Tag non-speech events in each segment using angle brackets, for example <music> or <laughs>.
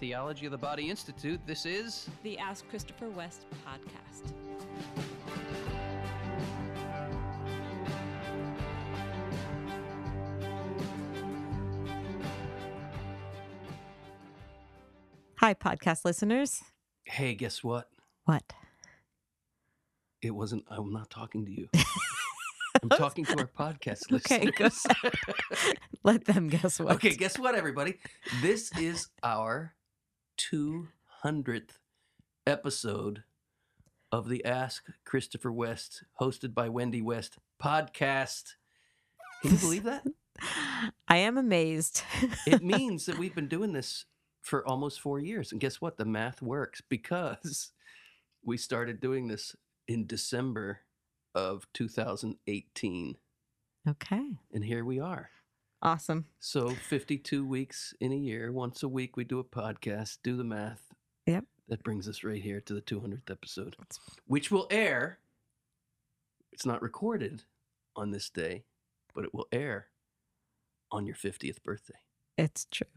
Theology of the Body Institute. This is the Ask Christopher West podcast. Hi, podcast listeners. Hey, guess what? What? It wasn't, I'm not talking to you. <laughs> I'm talking to our podcast <laughs> Okay, listeners. go. <laughs> Let them guess what. okay, guess what, everybody? This is our 200th episode of the Ask Christopher West, hosted by Wendy West podcast. Can you believe that? <laughs> I am amazed. <laughs> it means that we've been doing this for almost four years. And guess what? The math works because we started doing this in December of 2018. okay. And here we are. Awesome. So 52 weeks in a year, once a week, we do a podcast, do the math. Yep. That brings us right here to the 200th episode, which will air. It's not recorded on this day, but it will air on your 50th birthday. It's true.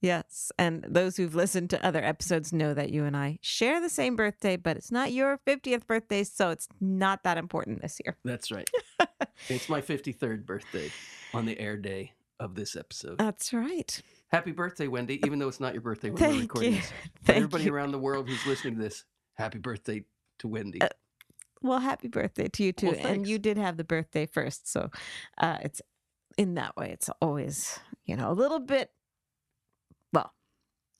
Yes. And those who've listened to other episodes know that you and I share the same birthday, but it's not your 50th birthday, so it's not that important this year. That's right. <laughs> it's my 53rd birthday on the air day of this episode. That's right. Happy birthday, Wendy, even though it's not your birthday when we're recording you. this. <laughs> Thank everybody you. around the world who's listening to this, happy birthday to Wendy. Uh, Well, happy birthday to you too. Well, and you did have the birthday first, so uh, it's in that way. It's always, you know, a little bit. Well,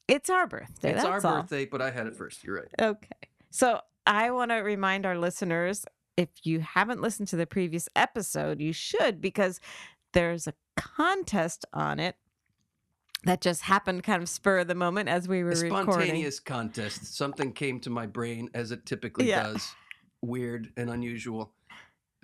it's our birthday. it's our all. birthday, but I had it first. You're right. Okay. So I want to remind our listeners if you haven't listened to the previous episode, you should because there's a contest on it that just happened kind of spur of the moment as we were A recording. spontaneous contest. Something came to my brain as it typically Yeah. does, weird and unusual.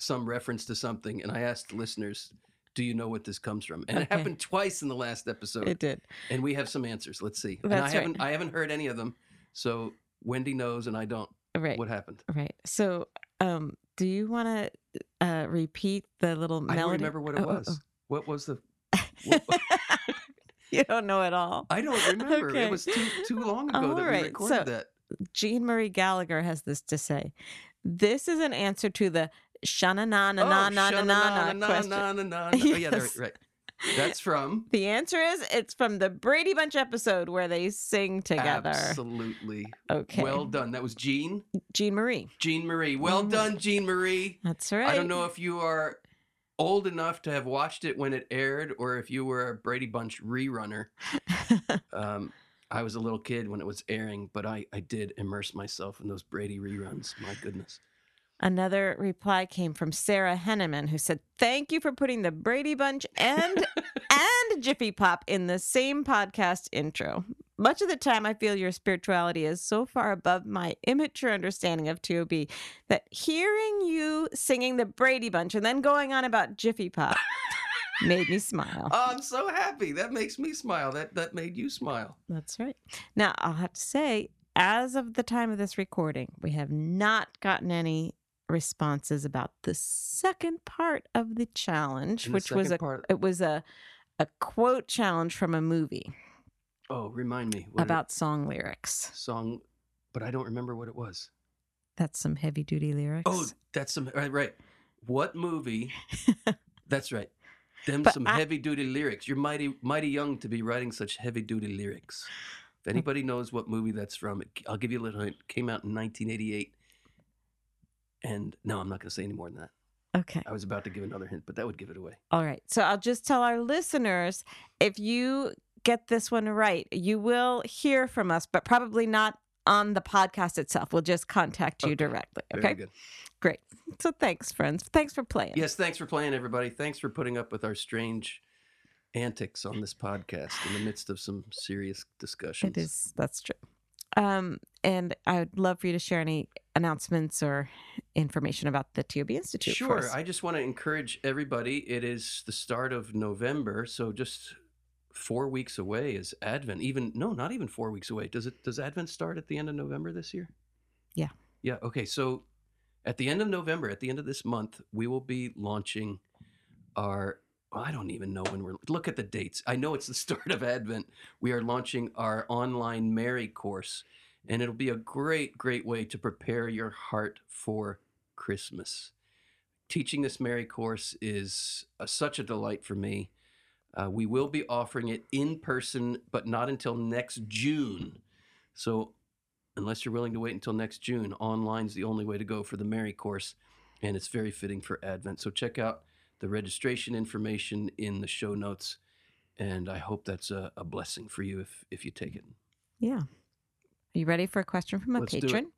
Some reference to something, and I asked the listeners, "Do you know what this comes from?" And it happened twice in the last episode. It did. and we have some answers. Let's see. and I That's right. haven't I haven't heard any of them. So Wendy knows and I don't. Right. What happened? Right. So, um, do you want to uh, repeat the little melody? I don't remember what it Oh, oh, was. oh. What was the what- <laughs> you don't know it all. I don't remember. Okay. It was too too long ago that All we recorded so- that. Jean Marie Gallagher has this to say. This is an answer to the shana na na na na na na na question. Oh, yeah, there- Yes. right. That's from The answer is it's from the Brady Bunch episode where they sing together. Absolutely. Okay. Well done. That was Jean. Jean Marie. Jean Marie. Well Mhm. done, Jean Marie. That's right. I don't know if you are old enough to have watched it when it aired or if you were a Brady Bunch rerunner. <laughs> Um, I was a little kid when it was airing, but I, I did immerse myself in those Brady reruns. My goodness. Another reply came from Sarah Henneman, who said, "Thank you for putting the Brady Bunch and <laughs> and Jiffy Pop in the same podcast intro. Much of the time, I feel your spirituality is so far above my immature understanding of TOB that hearing you singing the Brady Bunch and then going on about Jiffy Pop <laughs> made me smile. Oh, I'm so happy. That makes me smile. That that made you smile. That's right. Now, I'll have to say, as of the time of this recording, we have not gotten any responses about the second part of the challenge, And the which was a part- it was a a quote challenge from a movie Oh, remind me what it- about song lyrics. song, but I don't remember what it was. That's some heavy duty lyrics. Oh, that's some right. right. What movie? <laughs> that's right. Them But some I- heavy duty lyrics. You're mighty mighty young to be writing such heavy duty lyrics. If anybody knows what movie that's from, I'll give you a little hint. It came out in 1988. And no, I'm not going to say any more than that. okay. I was about to give another hint, but that would give it away. All right. So I'll just tell our listeners if you get this one right, you will hear from us, but probably not on the podcast itself. We'll just contact you Okay. directly. Very Okay. good. Great. So thanks, friends. Thanks for playing. Yes, thanks for playing, everybody. Thanks for putting up with our strange antics on this podcast in the midst of some serious discussions. It is. That's true. Um, and I would love for you to share any announcements or information about the TOB Institute. Sure. I just want to encourage everybody. It is the start of November, so just four weeks away is Advent. Even no, not even four weeks away. Does it? Does Advent start at the end of November this year? Yeah. Yeah. Okay. So at the end of November, at the end of this month, we will be launching our I don't even know when we're. Look at the dates. I know it's the <laughs> start of Advent. We are launching our online Mary course, and it'll be a great, great way to prepare your heart for Christmas. Teaching this Mary course is uh, such a delight for me. Uh, we will be offering it in person, but not until next June. So, unless you're willing to wait until next June, online's the only way to go for the Mary course, and it's very fitting for Advent. So, check out the registration information in the show notes, and I hope that's a, a blessing for you if if you take it. Yeah. Are you ready for a question from a Let's patron?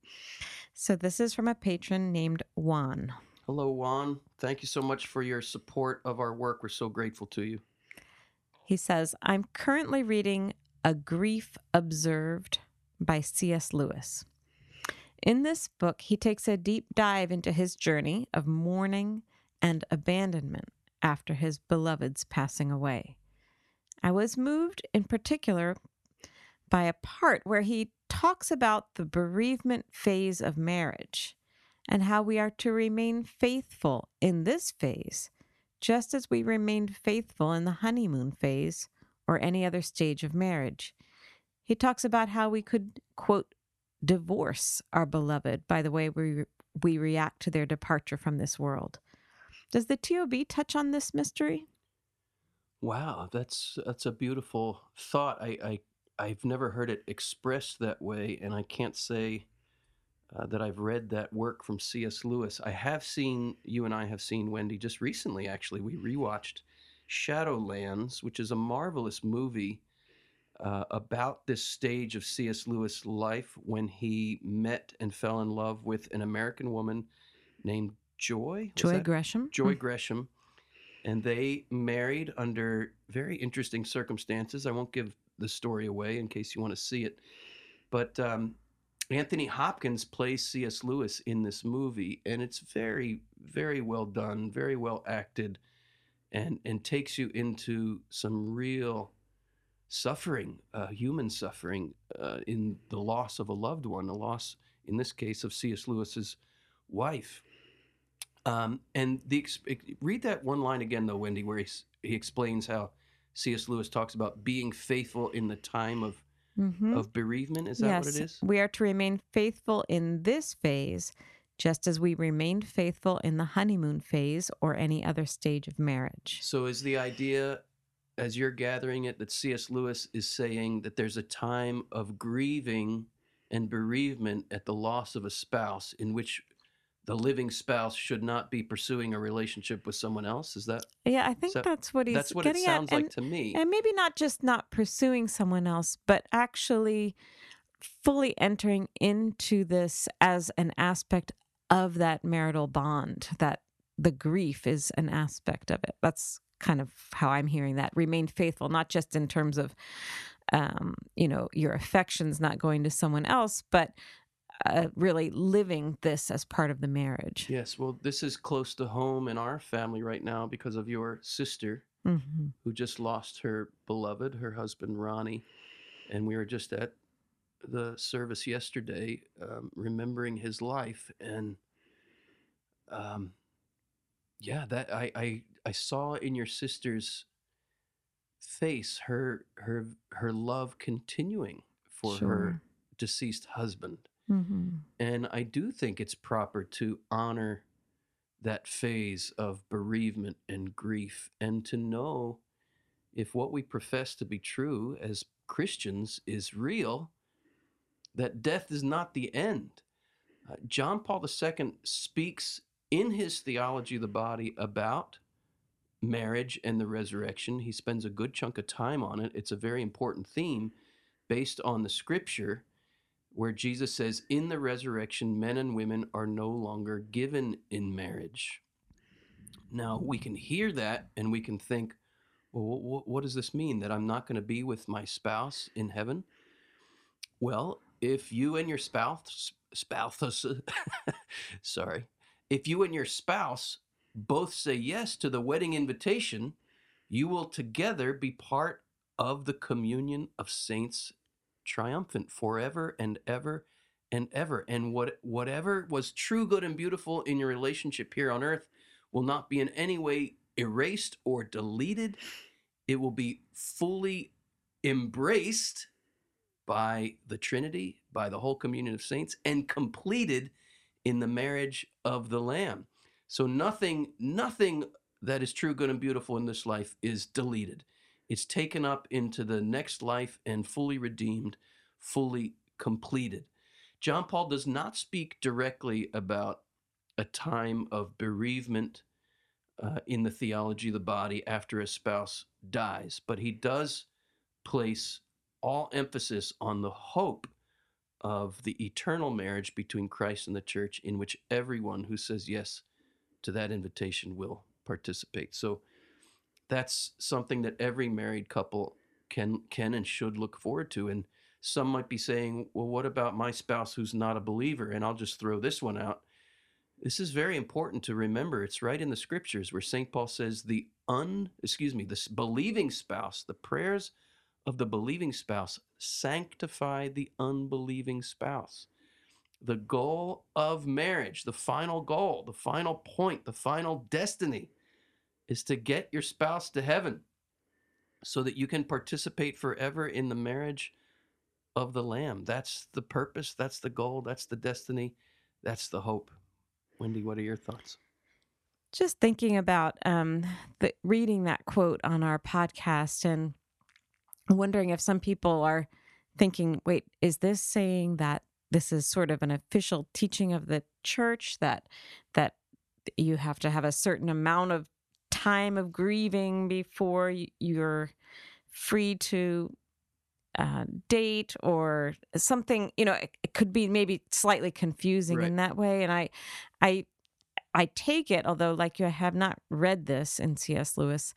So this is from a patron named Juan. Hello, Juan. Thank you so much for your support of our work. We're so grateful to you. He says, I'm currently reading A Grief Observed by C.S. Lewis. In this book, he takes a deep dive into his journey of mourning and abandonment after his beloved's passing away. I was moved in particular by a part where he talks about the bereavement phase of marriage and how we are to remain faithful in this phase, just as we remained faithful in the honeymoon phase or any other stage of marriage. He talks about how we could, quote, divorce our beloved by the way we, we react to their departure from this world. Does the TOB touch on this mystery? Wow, that's that's a beautiful thought. I, I I've never heard it expressed that way, and I can't say uh, that I've read that work from C.S. Lewis. I have seen you and I have seen Wendy just recently. Actually, we rewatched Shadowlands, which is a marvelous movie uh, about this stage of C.S. Lewis' life when he met and fell in love with an American woman named Joy. Was Joy that- Gresham? Joy Gresham, and they married under very interesting circumstances. I won't give the story away in case you want to see it, but um, Anthony Hopkins plays C.S. Lewis in this movie, and it's very, very well done, very well acted, and and takes you into some real suffering, uh, human suffering, uh, in the loss of a loved one, the loss, in this case, of C.S. Lewis's wife. Um, and the read that one line again, though, Wendy, where he, he explains how C.S. Lewis talks about being faithful in the time of, Mhm. of bereavement. Is that yes, what it is? we are to remain faithful in this phase, just as we remained faithful in the honeymoon phase or any other stage of marriage. So, is the idea, as you're gathering it, that C.S. Lewis is saying that there's a time of grieving and bereavement at the loss of a spouse in which the living spouse should not be pursuing a relationship with someone else? Is that Yeah, I think that- that's what he's that's what it sounds at. like and, to me? and maybe not just not pursuing someone else, but actually fully entering into this as an aspect of that marital bond, that the grief is an aspect of it. That's kind of how I'm hearing that. Remain faithful, not just in terms of, um, you know, your affections not going to someone else, but uh, really living this as part of the marriage. Yes, well, this is close to home in our family right now because of your sister hmm who just lost her beloved, her husband Ronnie, and we were just at the service yesterday, um, remembering his life, and um, yeah, that I, I I saw in your sister's face her her her love continuing for her deceased husband. Hmm And I do think it's proper to honor that phase of bereavement and grief and to know if what we profess to be true as Christians is real, that death is not the end. Uh, John Paul II speaks in his theology of the body about marriage and the resurrection. He spends a good chunk of time on it. It's a very important theme based on the scripture where Jesus says, In the resurrection, men and women are no longer given in marriage. Now, we can hear that and we can think, well, wh- what does this mean? That I'm not going to be with my spouse in heaven? Well, if you and your spouse, spouse, <laughs> sorry, if you and your spouse both say yes to the wedding invitation, you will together be part of the communion of saints triumphant forever and ever and ever. And what whatever was true, good, and beautiful in your relationship here on earth will not be in any way erased or deleted. It will be fully embraced by the Trinity, by the whole communion of saints, and completed in the marriage of the Lamb. So nothing, nothing that is true, good, and beautiful in this life is deleted. It's taken up into the next life and fully redeemed, fully completed. John Paul does not speak directly about a time of bereavement uh, in the theology of the body after a spouse dies, but he does place all emphasis on the hope of the eternal marriage between Christ and the church, in which everyone who says yes to that invitation will participate. So that's something that every married couple can can and should look forward to. And some might be saying, well, what about my spouse who's not a believer? And I'll just throw this one out. This is very important to remember. It's right in the scriptures where St. Paul says the un, excuse me, this believing spouse, the prayers of the believing spouse sanctify the unbelieving spouse. The goal of marriage, the final goal, the final point, the final destiny is to get your spouse to heaven so that you can participate forever in the marriage of the Lamb. That's the purpose, that's the goal, that's the destiny, that's the hope. Wendy, what are your thoughts? Just thinking about um, the, reading that quote on our podcast and wondering if some people are thinking, wait, is this saying that this is sort of an official teaching of the church that that you have to have a certain amount of time of grieving before you're free to uh, date or something you know it, it, could be maybe slightly confusing right. in that way and i i i take it although like you I have not read this in cs lewis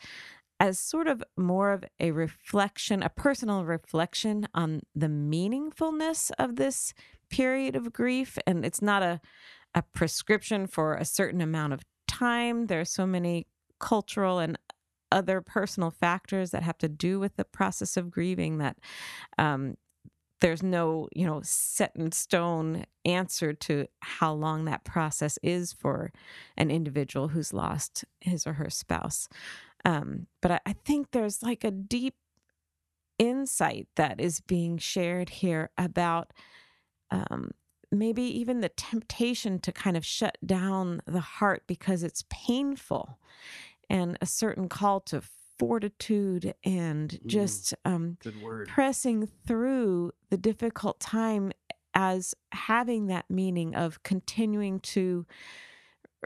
as sort of more of a reflection, a personal reflection on the meaningfulness of this period of grief. And it's not a, a prescription for a certain amount of time. There are so many cultural and other personal factors that have to do with the process of grieving that um, there's no you know set in stone answer to how long that process is for an individual who's lost his or her spouse. Um, but I, I think there's like a deep insight that is being shared here about um, maybe even the temptation to kind of shut down the heart because it's painful and a certain call to fortitude and mm, just um, pressing through the difficult time as having that meaning of continuing to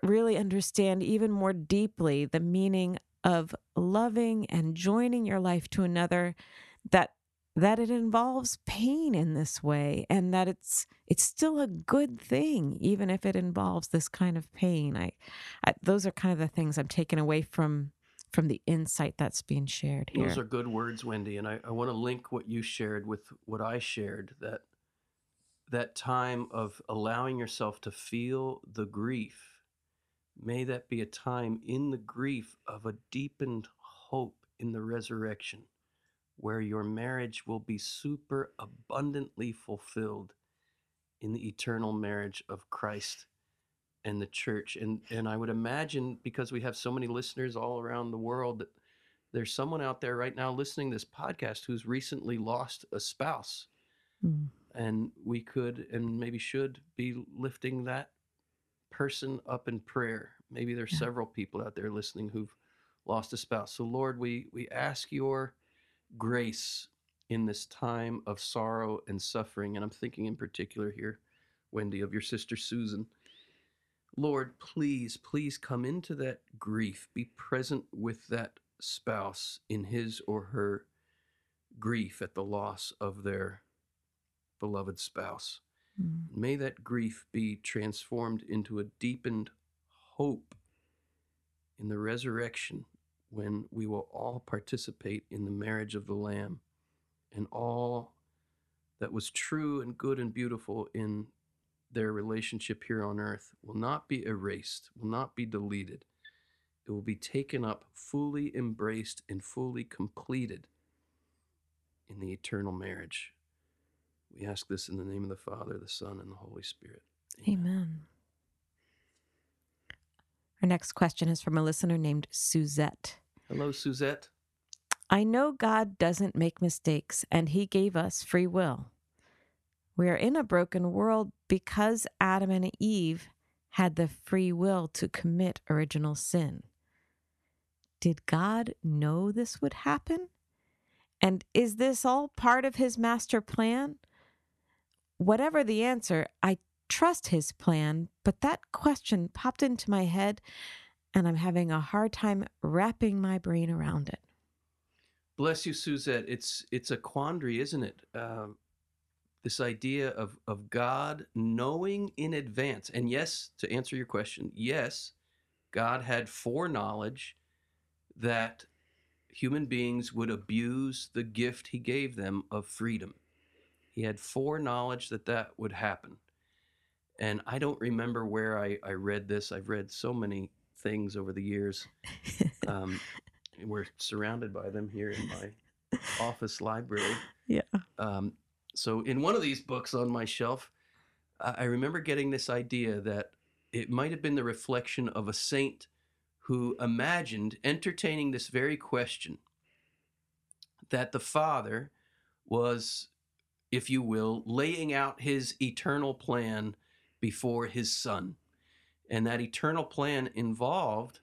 really understand even more deeply the meaning of loving and joining your life to another that that it involves pain in this way and that it's it's still a good thing even if it involves this kind of pain. I, I those are kind of the things i'm taking away from from the insight that's being shared here. those are good words wendy and i, I want to link what you shared with what i shared that that time of allowing yourself to feel the grief. May that be a time in the grief of a deepened hope in the resurrection, where your marriage will be super abundantly fulfilled in the eternal marriage of Christ and the church. And and I would imagine because we have so many listeners all around the world that there's someone out there right now listening to this podcast who's recently lost a spouse. Mm. And we could and maybe should be lifting that person up in prayer. Maybe there's yeah. several people out there listening who've lost a spouse. So Lord, we we ask your grace in this time of sorrow and suffering. And I'm thinking in particular here, Wendy, of your sister Susan. Lord, please, please come into that grief. Be present with that spouse in his or her grief at the loss of their beloved spouse. Mm. May that grief be transformed into a deepened hope in the resurrection when we will all participate in the marriage of the Lamb and all that was true and good and beautiful in their relationship here on earth will not be erased, will not be deleted. It will be taken up, fully embraced, and fully completed in the eternal marriage we ask this in the name of the Father, the Son, and the Holy Spirit. Amen. Amen. Our next question is from a listener named Suzette. Hello, Suzette. I know God doesn't make mistakes and he gave us free will. We are in a broken world because Adam and Eve had the free will to commit original sin. Did God know this would happen? And is this all part of his master plan? Whatever the answer, I trust his plan, but that question popped into my head and I'm having a hard time wrapping my brain around it. Bless you, Suzette. It's it's a quandary, isn't it? Um, this idea of of God knowing in advance, and yes, to answer your question, yes, God had foreknowledge that human beings would abuse the gift He gave them of freedom. He had foreknowledge that that would happen, and I don't remember where I I read this. I've read so many things over the years. Um, we're surrounded by them here in my office library. <laughs> Yeah. Um, so in one of these books on my shelf, I I remember getting this idea that it might have been the reflection of a saint who imagined entertaining this very question that the Father was, if you will, laying out his eternal plan before his Son. And that eternal plan involved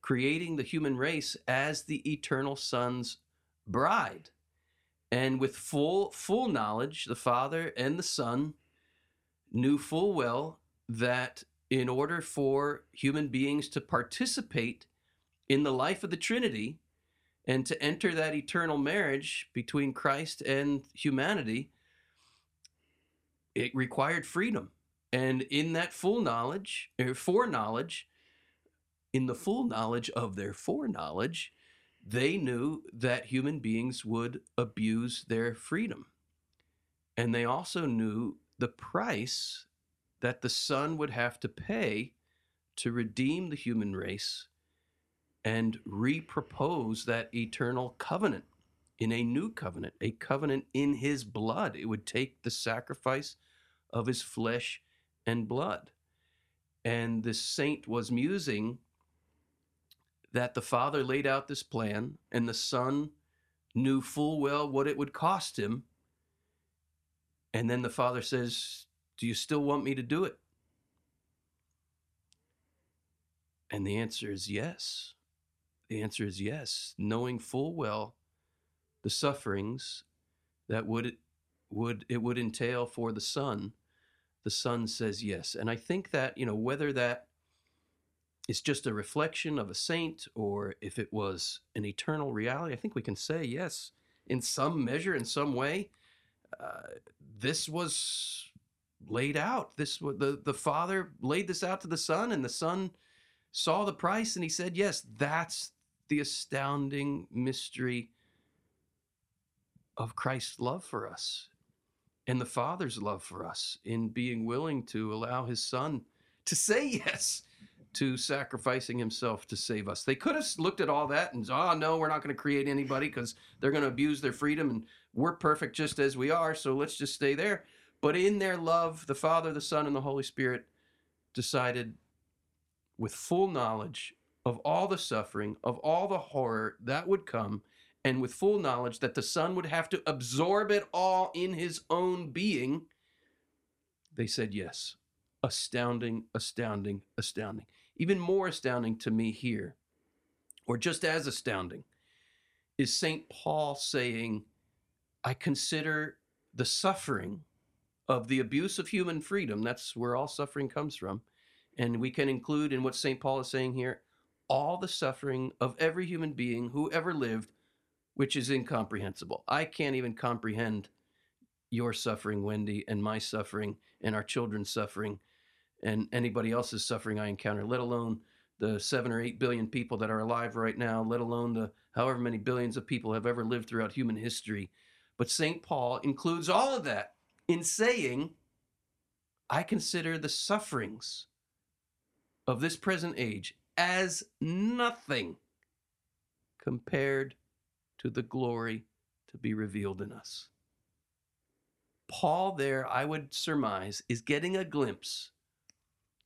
creating the human race as the eternal Son's bride. And with full full knowledge, the Father and the Son knew full well that in order for human beings to participate in the life of the Trinity and to enter that eternal marriage between Christ and humanity, it required freedom. And in that full knowledge, or foreknowledge, in the full knowledge of their foreknowledge, they knew that human beings would abuse their freedom. And they also knew the price that the Son would have to pay to redeem the human race and repropose that eternal covenant in a new covenant, a covenant in his blood. It would take the sacrifice of his flesh and blood. And the saint was musing that the Father laid out this plan and the Son knew full well what it would cost him. And then the Father says, Do you still want me to do it? And the answer is yes. The answer is yes, knowing full well the sufferings that would would it would entail for the son the son says yes. And i think that you know whether that is just a reflection of a saint or if it was an eternal reality i think we can say yes in some measure in some way. Uh, this was laid out. This the the father laid this out to the son and the son saw the price and he said yes that's the astounding mystery of Christ's love for us and the Father's love for us in being willing to allow his Son to say <laughs> yes to sacrificing himself to save us. They could have looked at all that and, said, oh, no, we're not going to create anybody because they're going to abuse their freedom and we're perfect just as we are, so let's just stay there. But in their love, the Father, the Son, and the Holy Spirit decided with full knowledge of all the suffering, of all the horror that would come, and with full knowledge that the Son would have to absorb it all in his own being, they said yes. Astounding, astounding, astounding. Even more astounding to me here, or just as astounding, is St. Paul saying, I consider the suffering of the abuse of human freedom, that's where all suffering comes from. And we can include in what St. Paul is saying here all the suffering of every human being who ever lived which is incomprehensible. I can't even comprehend your suffering, Wendy, and my suffering, and our children's suffering, and anybody else's suffering I encounter, let alone the seven or eight billion people that are alive right now, let alone the however many billions of people have ever lived throughout human history. But St. Paul includes all of that in saying, I consider the sufferings of this present age as nothing compared to the glory to be revealed in us. Paul, there, I would surmise, is getting a glimpse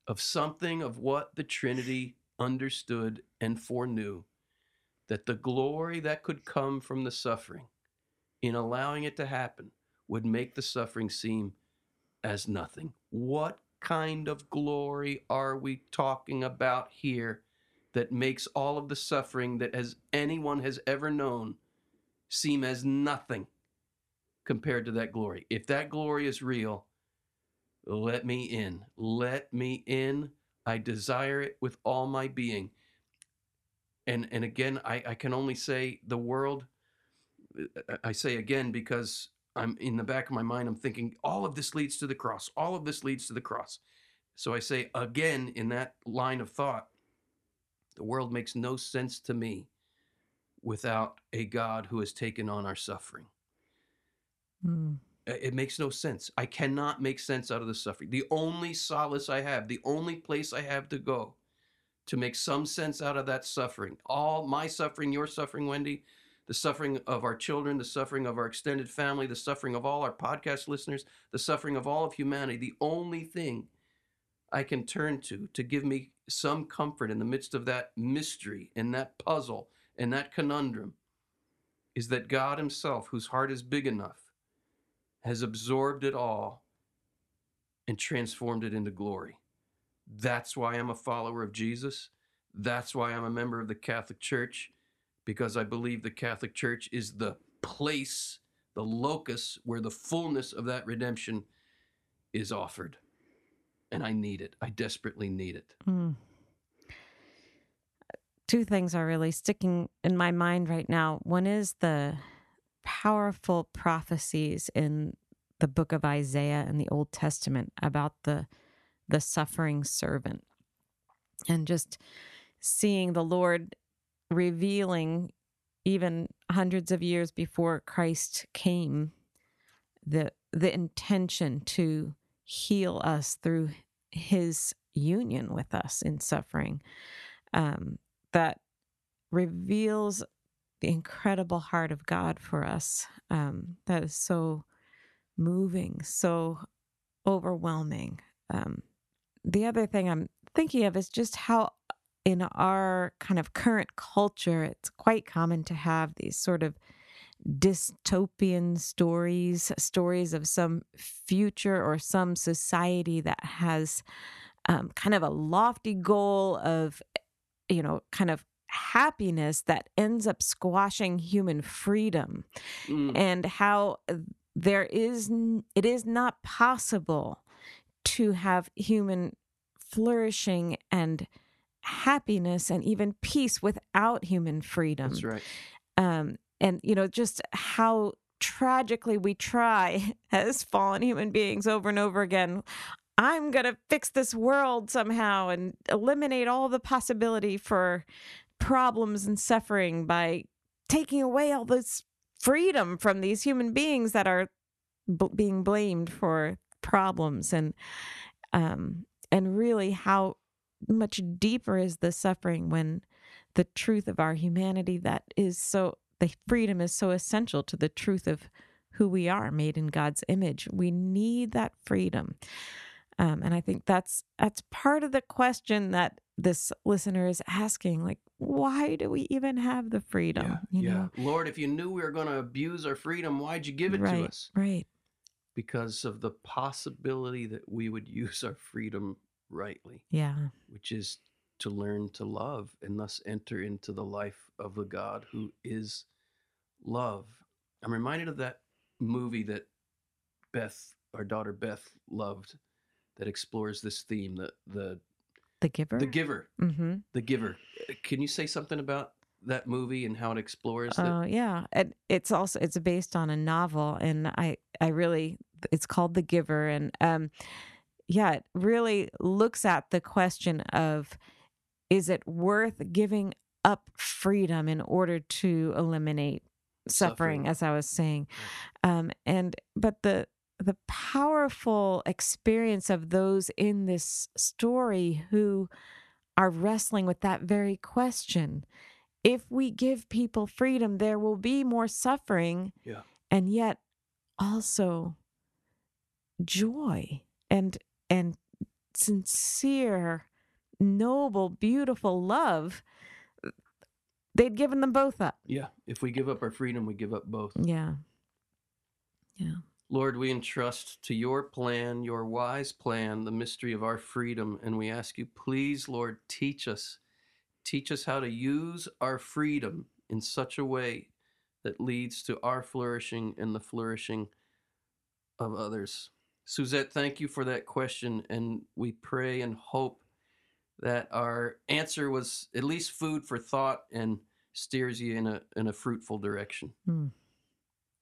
of something of what the Trinity understood and foreknew that the glory that could come from the suffering, in allowing it to happen, would make the suffering seem as nothing. What kind of glory are we talking about here that makes all of the suffering that as anyone has ever known seem as nothing compared to that glory? If that glory is real, let me in. Let me in. I desire it with all my being. And and again, I, I can only say the world. I say again because I'm in the back of my mind. I'm thinking all of this leads to the cross. All of this leads to the cross. So I say again in that line of thought. The world makes no sense to me without a God who has taken on our suffering. Mm. It makes no sense. I cannot make sense out of the suffering. The only solace I have, the only place I have to go to make some sense out of that suffering, all my suffering, your suffering, Wendy, the suffering of our children, the suffering of our extended family, the suffering of all our podcast listeners, the suffering of all of humanity, the only thing I can turn to to give me some comfort in the midst of that mystery and that puzzle and that conundrum is that God Himself, whose heart is big enough, has absorbed it all and transformed it into glory. That's why I'm a follower of Jesus. That's why I'm a member of the Catholic Church, because I believe the Catholic Church is the place, the locus where the fullness of that redemption is offered. And I need it. I desperately need it. Mm. Two things are really sticking in my mind right now. One is the powerful prophecies in the book of Isaiah and the Old Testament about the the suffering servant and just seeing the Lord revealing even hundreds of years before Christ came the the intention to heal us through his union with us in suffering um, that reveals the incredible heart of God for us. Um, that is so moving, so overwhelming. Um, the other thing I'm thinking of is just how, in our kind of current culture, it's quite common to have these sort of dystopian stories, stories of some future or some society that has um, kind of a lofty goal of, you know, kind of happiness that ends up squashing human freedom Mm, and how there is it is not possible to have human flourishing and happiness and even peace without human freedom that's right. um, and you know just how tragically we try <laughs> as fallen human beings over and over again i'm going to fix this world somehow and eliminate all the possibility for problems and suffering by taking away all this freedom from these human beings that are b- being blamed for problems and um and really how much deeper is the suffering when the truth of our humanity that is so the freedom is so essential to the truth of who we are made in God's image. We need that freedom. Um, and I think that's that's part of the question that this listener is asking like why do we even have the freedom Yeah, you yeah. know Lord, if you knew we were going to abuse our freedom, why'd you give it right to us? right Because of the possibility that we would <laughs> use our freedom rightly, yeah which is to learn to love and thus enter into the life of the God who is love. I'm reminded of that movie that Beth, our daughter Beth, loved that explores this theme, the the the giver the giver. mm-hmm. The Giver. Uh, Can you say something about that movie and how it explores? Oh yeah, and it's also it's based on a novel, and I I really it's called The Giver, and um, yeah, it really looks at the question of is it worth giving up freedom in order to eliminate suffering, Suffering. as I was saying, um, and but the the powerful experience of those in this story who are wrestling with that very question if we give people freedom, there will be more suffering. Yeah. And yet also joy and and sincere noble, beautiful love, they'd given them both up. Yeah. If we give up our freedom, we give up both. Yeah. Yeah. Lord, we entrust to your plan, your wise plan, the mystery of our freedom. And we ask you, please, Lord, teach us. Teach us how to use our freedom in such a way that leads to our flourishing and the flourishing of others. Suzette, thank you for that question. And we pray and hope that our answer was at least food for thought and steers you in a, in a fruitful direction. Hmm.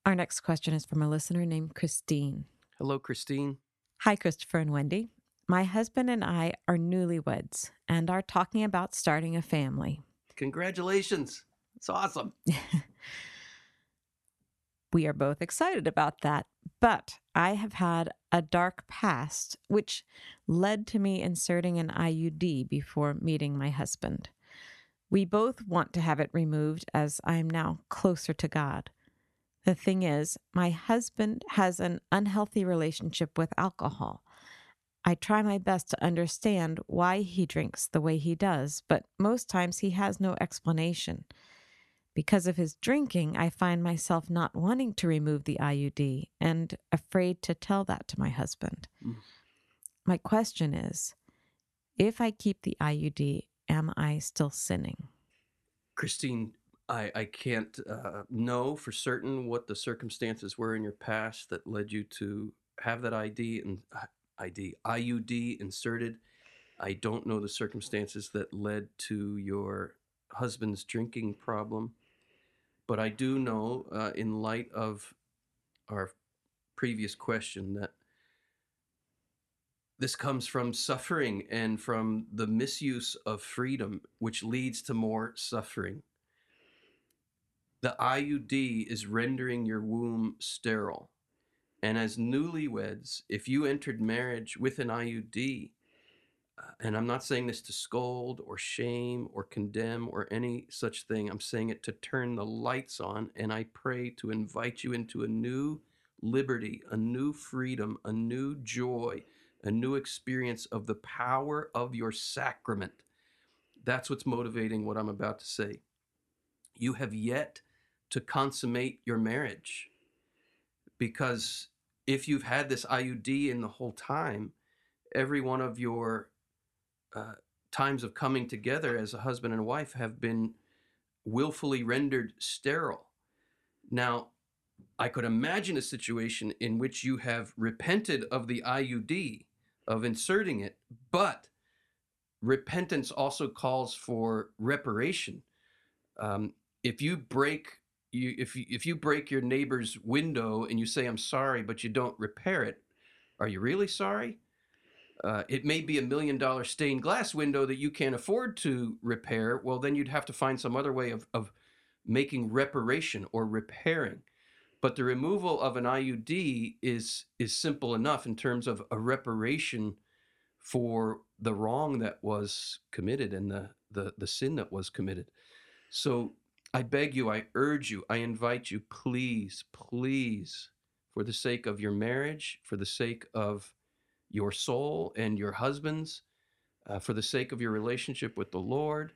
Our next question is from a listener named Christine. Hello, Christine. Hi, Christopher and Wendy. My husband and I are newlyweds and are talking about starting a family. Congratulations. It's awesome. <laughs> we are both excited about that, but I have had a dark past, which led to me inserting an IUD before meeting my husband. We both want to have it removed as I am now closer to God. The thing is, my husband has an unhealthy relationship with alcohol. I try my best to understand why he drinks the way he does, but most times he has no explanation. Because of his drinking, I find myself not wanting to remove the IUD and afraid to tell that to my husband. Mm. My question is if I keep the IUD, am I still sinning? Christine, I, I can't uh, know for certain what the circumstances were in your past that led you to have that ID and uh, ID IUD inserted. I don't know the circumstances that led to your husband's drinking problem, but I do know, uh, in light of our previous question, that this comes from suffering and from the misuse of freedom, which leads to more suffering. The IUD is rendering your womb sterile. And as newlyweds, if you entered marriage with an IUD, uh, and I'm not saying this to scold or shame or condemn or any such thing, I'm saying it to turn the lights on, and I pray to invite you into a new liberty, a new freedom, a new joy, a new experience of the power of your sacrament. That's what's motivating what I'm about to say. You have yet to consummate your marriage. Because if you've had this IUD in the whole time, every one of your uh, times of coming together as a husband and wife have been willfully rendered sterile. Now, I could imagine a situation in which you have repented of the IUD, of inserting it, but repentance also calls for reparation. Um, if you break you if you, if you break your neighbor's window and you say I'm sorry, but you don't repair it, are you really sorry? Uh, it may be a million dollar stained glass window that you can't afford to repair. Well, then you'd have to find some other way of, of making reparation or repairing. But the removal of an IUD is is simple enough in terms of a reparation for the wrong that was committed and the the, the sin that was committed. So I beg you, I urge you, I invite you, please, please, for the sake of your marriage, for the sake of your soul and your husband's, uh, for the sake of your relationship with the Lord,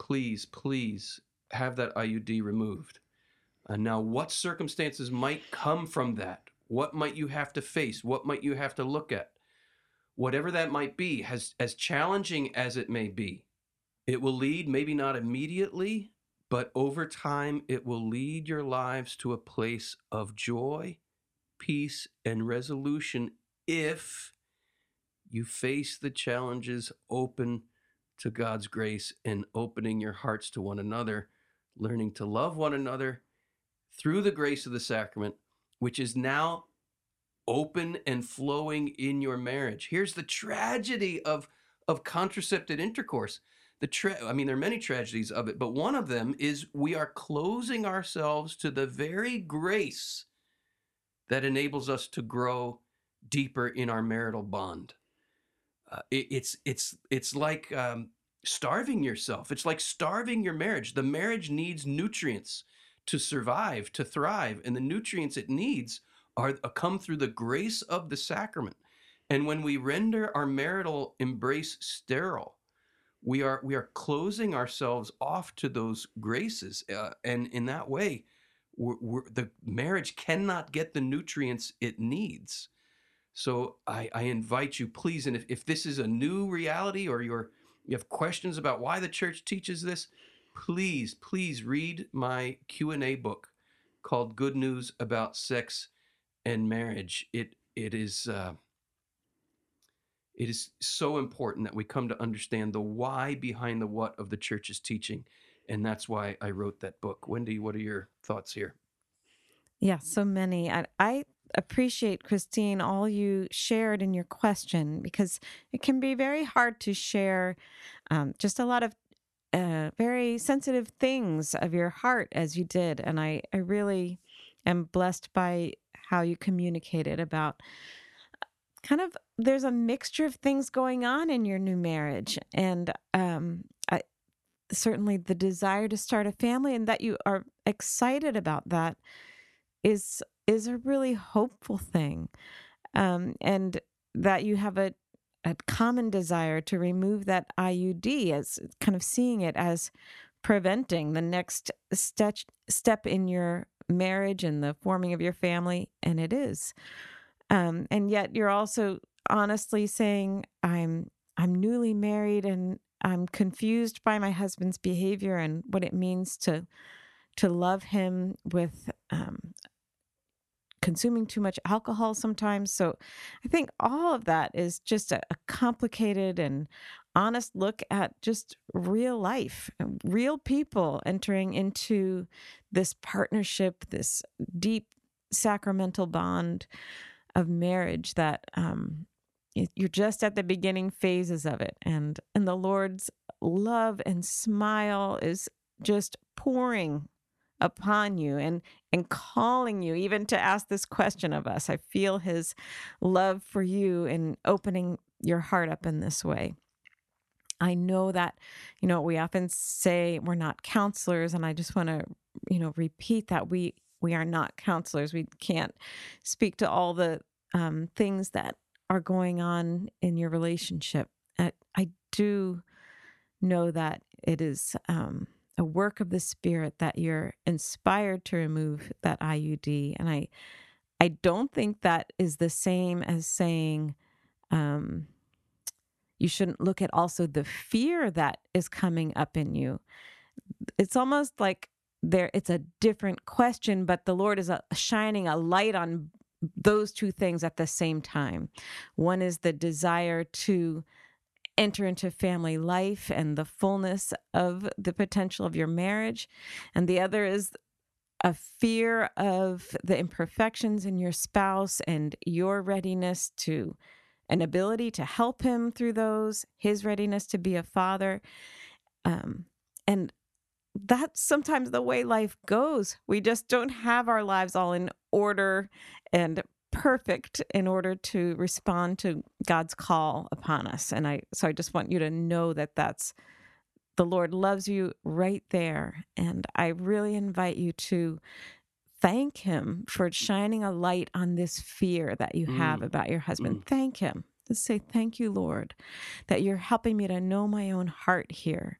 please, please have that IUD removed. Uh, now, what circumstances might come from that? What might you have to face? What might you have to look at? Whatever that might be, as, as challenging as it may be, it will lead, maybe not immediately, but over time, it will lead your lives to a place of joy, peace, and resolution if you face the challenges open to God's grace and opening your hearts to one another, learning to love one another through the grace of the sacrament, which is now open and flowing in your marriage. Here's the tragedy of, of contracepted intercourse the tra- I mean, there are many tragedies of it, but one of them is we are closing ourselves to the very grace that enables us to grow deeper in our marital bond. Uh, it, it's it's it's like um, starving yourself. It's like starving your marriage. The marriage needs nutrients to survive, to thrive, and the nutrients it needs are uh, come through the grace of the sacrament. And when we render our marital embrace sterile, we are we are closing ourselves off to those graces, uh, and in that way, we're, we're, the marriage cannot get the nutrients it needs. So I, I invite you, please, and if, if this is a new reality or you're you have questions about why the church teaches this, please, please read my Q&A book called Good News About Sex and Marriage. It it is uh, it is so important that we come to understand the why behind the what of the church's teaching. And that's why I wrote that book. Wendy, what are your thoughts here? Yeah, so many. I, I appreciate, Christine, all you shared in your question because it can be very hard to share um, just a lot of uh, very sensitive things of your heart as you did. And I, I really am blessed by how you communicated about kind of there's a mixture of things going on in your new marriage and um I, certainly the desire to start a family and that you are excited about that is is a really hopeful thing um and that you have a a common desire to remove that IUD as kind of seeing it as preventing the next step step in your marriage and the forming of your family and it is um, and yet you're also honestly saying i'm i'm newly married and i'm confused by my husband's behavior and what it means to to love him with um, consuming too much alcohol sometimes. So i think all of that is just a, a complicated and honest look at just real life real people entering into this partnership this deep sacramental bond of marriage that um, you're just at the beginning phases of it, and and the Lord's love and smile is just pouring upon you and and calling you even to ask this question of us. I feel His love for you in opening your heart up in this way. I know that, you know, we often say we're not counselors, and I just want to, you know, repeat that we we are not counselors. We can't speak to all the um, things that are going on in your relationship. I, do know that it is um, a work of the spirit that you're inspired to remove that IUD, and I, I don't think that is the same as saying. Um, you shouldn't look at also the fear that is coming up in you. It's almost like there it's a different question but the lord is a, shining a light on those two things at the same time one is the desire to enter into family life and the fullness of the potential of your marriage and the other is a fear of the imperfections in your spouse and your readiness to an ability to help him through those his readiness to be a father um, and that's sometimes the way life goes. We just don't have our lives all in order and perfect in order to respond to God's call upon us. And I so I just want you to know that that's the Lord loves you right there and I really invite you to thank him for shining a light on this fear that you have mm. about your husband. Mm. Thank him. Just say thank you, Lord, that you're helping me to know my own heart here.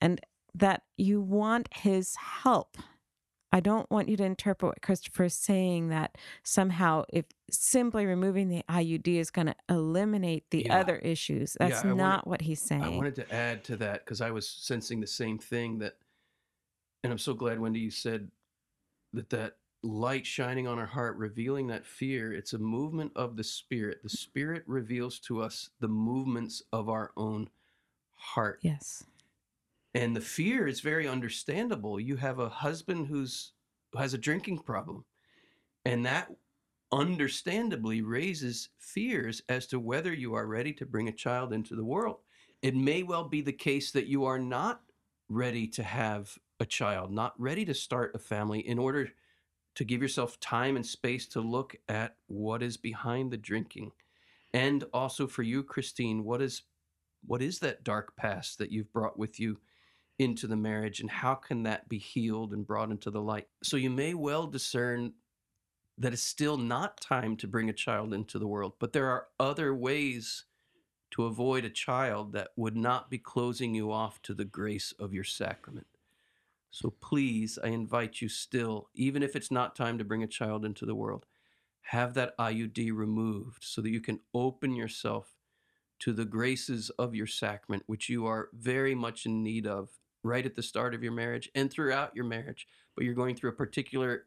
And that you want his help. I don't want you to interpret what Christopher is saying that somehow if simply removing the IUD is going to eliminate the yeah. other issues. That's yeah, not wanted, what he's saying. I wanted to add to that because I was sensing the same thing that, and I'm so glad, Wendy, you said that that light shining on our heart, revealing that fear, it's a movement of the Spirit. The Spirit reveals to us the movements of our own heart. Yes and the fear is very understandable you have a husband who's who has a drinking problem. And that understandably raises fears as to whether you are ready to bring a child into the world. It may well be the case that you are not ready to have a child not ready to start a family in order to give yourself time and space to look at what is behind the drinking. And also for you christine what is what is that dark past that you've brought with you into the marriage and how can that be healed and brought into the light so you may well discern that it's still not time to bring a child into the world but there are other ways to avoid a child that would not be closing you off to the grace of your sacrament. So please, I invite you still, even if it's not time to bring a child into the world, have that IUD removed so that you can open yourself to the graces of your sacrament, which you are very much in need of right at the start of your marriage and throughout your marriage. But you're going through a particular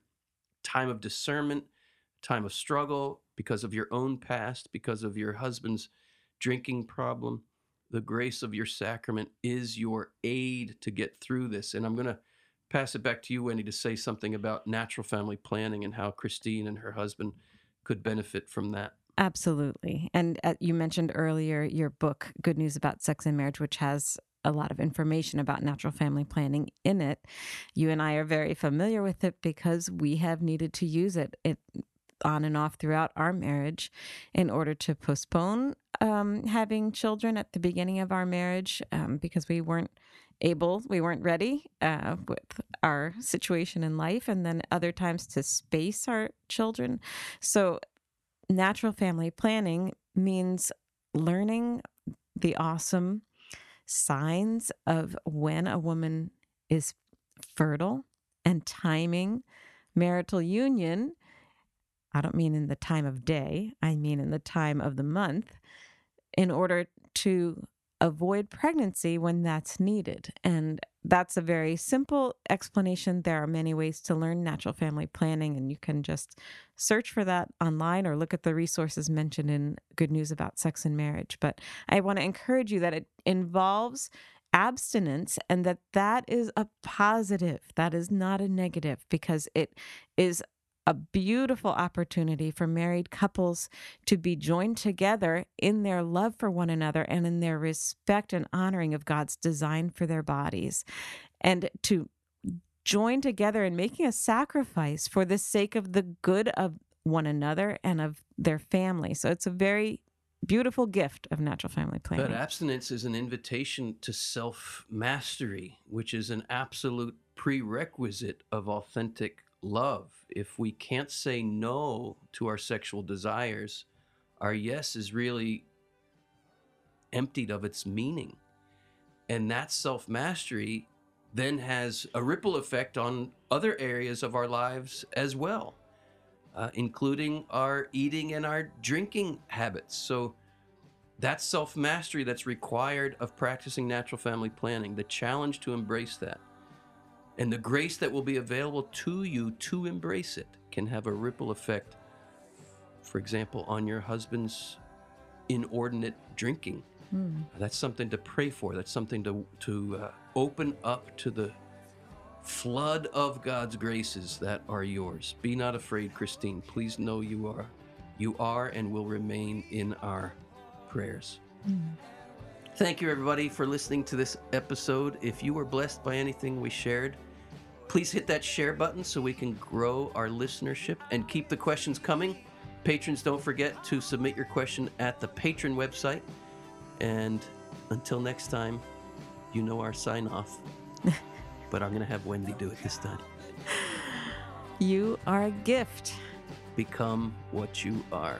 time of discernment, time of struggle because of your own past, because of your husband's drinking problem. The grace of your sacrament is your aid to get through this. And I'm going to pass it back to you, Wendy, to say something about natural family planning and how Christine and her husband could benefit from that. Absolutely. And uh, you mentioned earlier your book, Good News About Sex and Marriage, which has a lot of information about natural family planning in it. You and I are very familiar with it because we have needed to use it, it on and off throughout our marriage in order to postpone um, having children at the beginning of our marriage um, because we weren't able, we weren't ready uh, with our situation in life, and then other times to space our children. So, natural family planning means learning the awesome signs of when a woman is fertile and timing marital union. I don't mean in the time of day, I mean in the time of the month, in order to avoid pregnancy when that's needed. And that's a very simple explanation. There are many ways to learn natural family planning, and you can just search for that online or look at the resources mentioned in Good News About Sex and Marriage. But I want to encourage you that it involves abstinence and that that is a positive that is not a negative because it is a beautiful opportunity for married couples to be joined together in their love for one another and in their respect and honoring of God's design for their bodies. And to join together in making a sacrifice for the sake of the good of one another and of their family. So it's a very beautiful gift of natural family planning. But abstinence is an invitation to self mastery, which is an absolute prerequisite of authentic love. If we can't say no to our sexual desires, our yes is really emptied of its meaning. And that self mastery then has a ripple effect on other areas of our lives as well, uh, including our eating and our drinking habits. So, that's self mastery that's required of practicing natural family planning, the challenge to embrace that. And the grace that will be available to you to embrace it can have a ripple effect, for example, on your husband's inordinate drinking. Mm. That's something to pray for. That's something to, to uh, open up to the flood of God's graces that are yours. Be not afraid, Christine. Please know you are. You are and will remain in our prayers. Mm. Thank you, everybody, for listening to this episode. If you were blessed by anything we shared, Please hit that share button so we can grow our listenership and keep the questions coming. Patrons, don't forget to submit your question at the patron website. And until next time, you know our sign off. <laughs> but I'm going to have Wendy do it this time. You are a gift. Become what you are.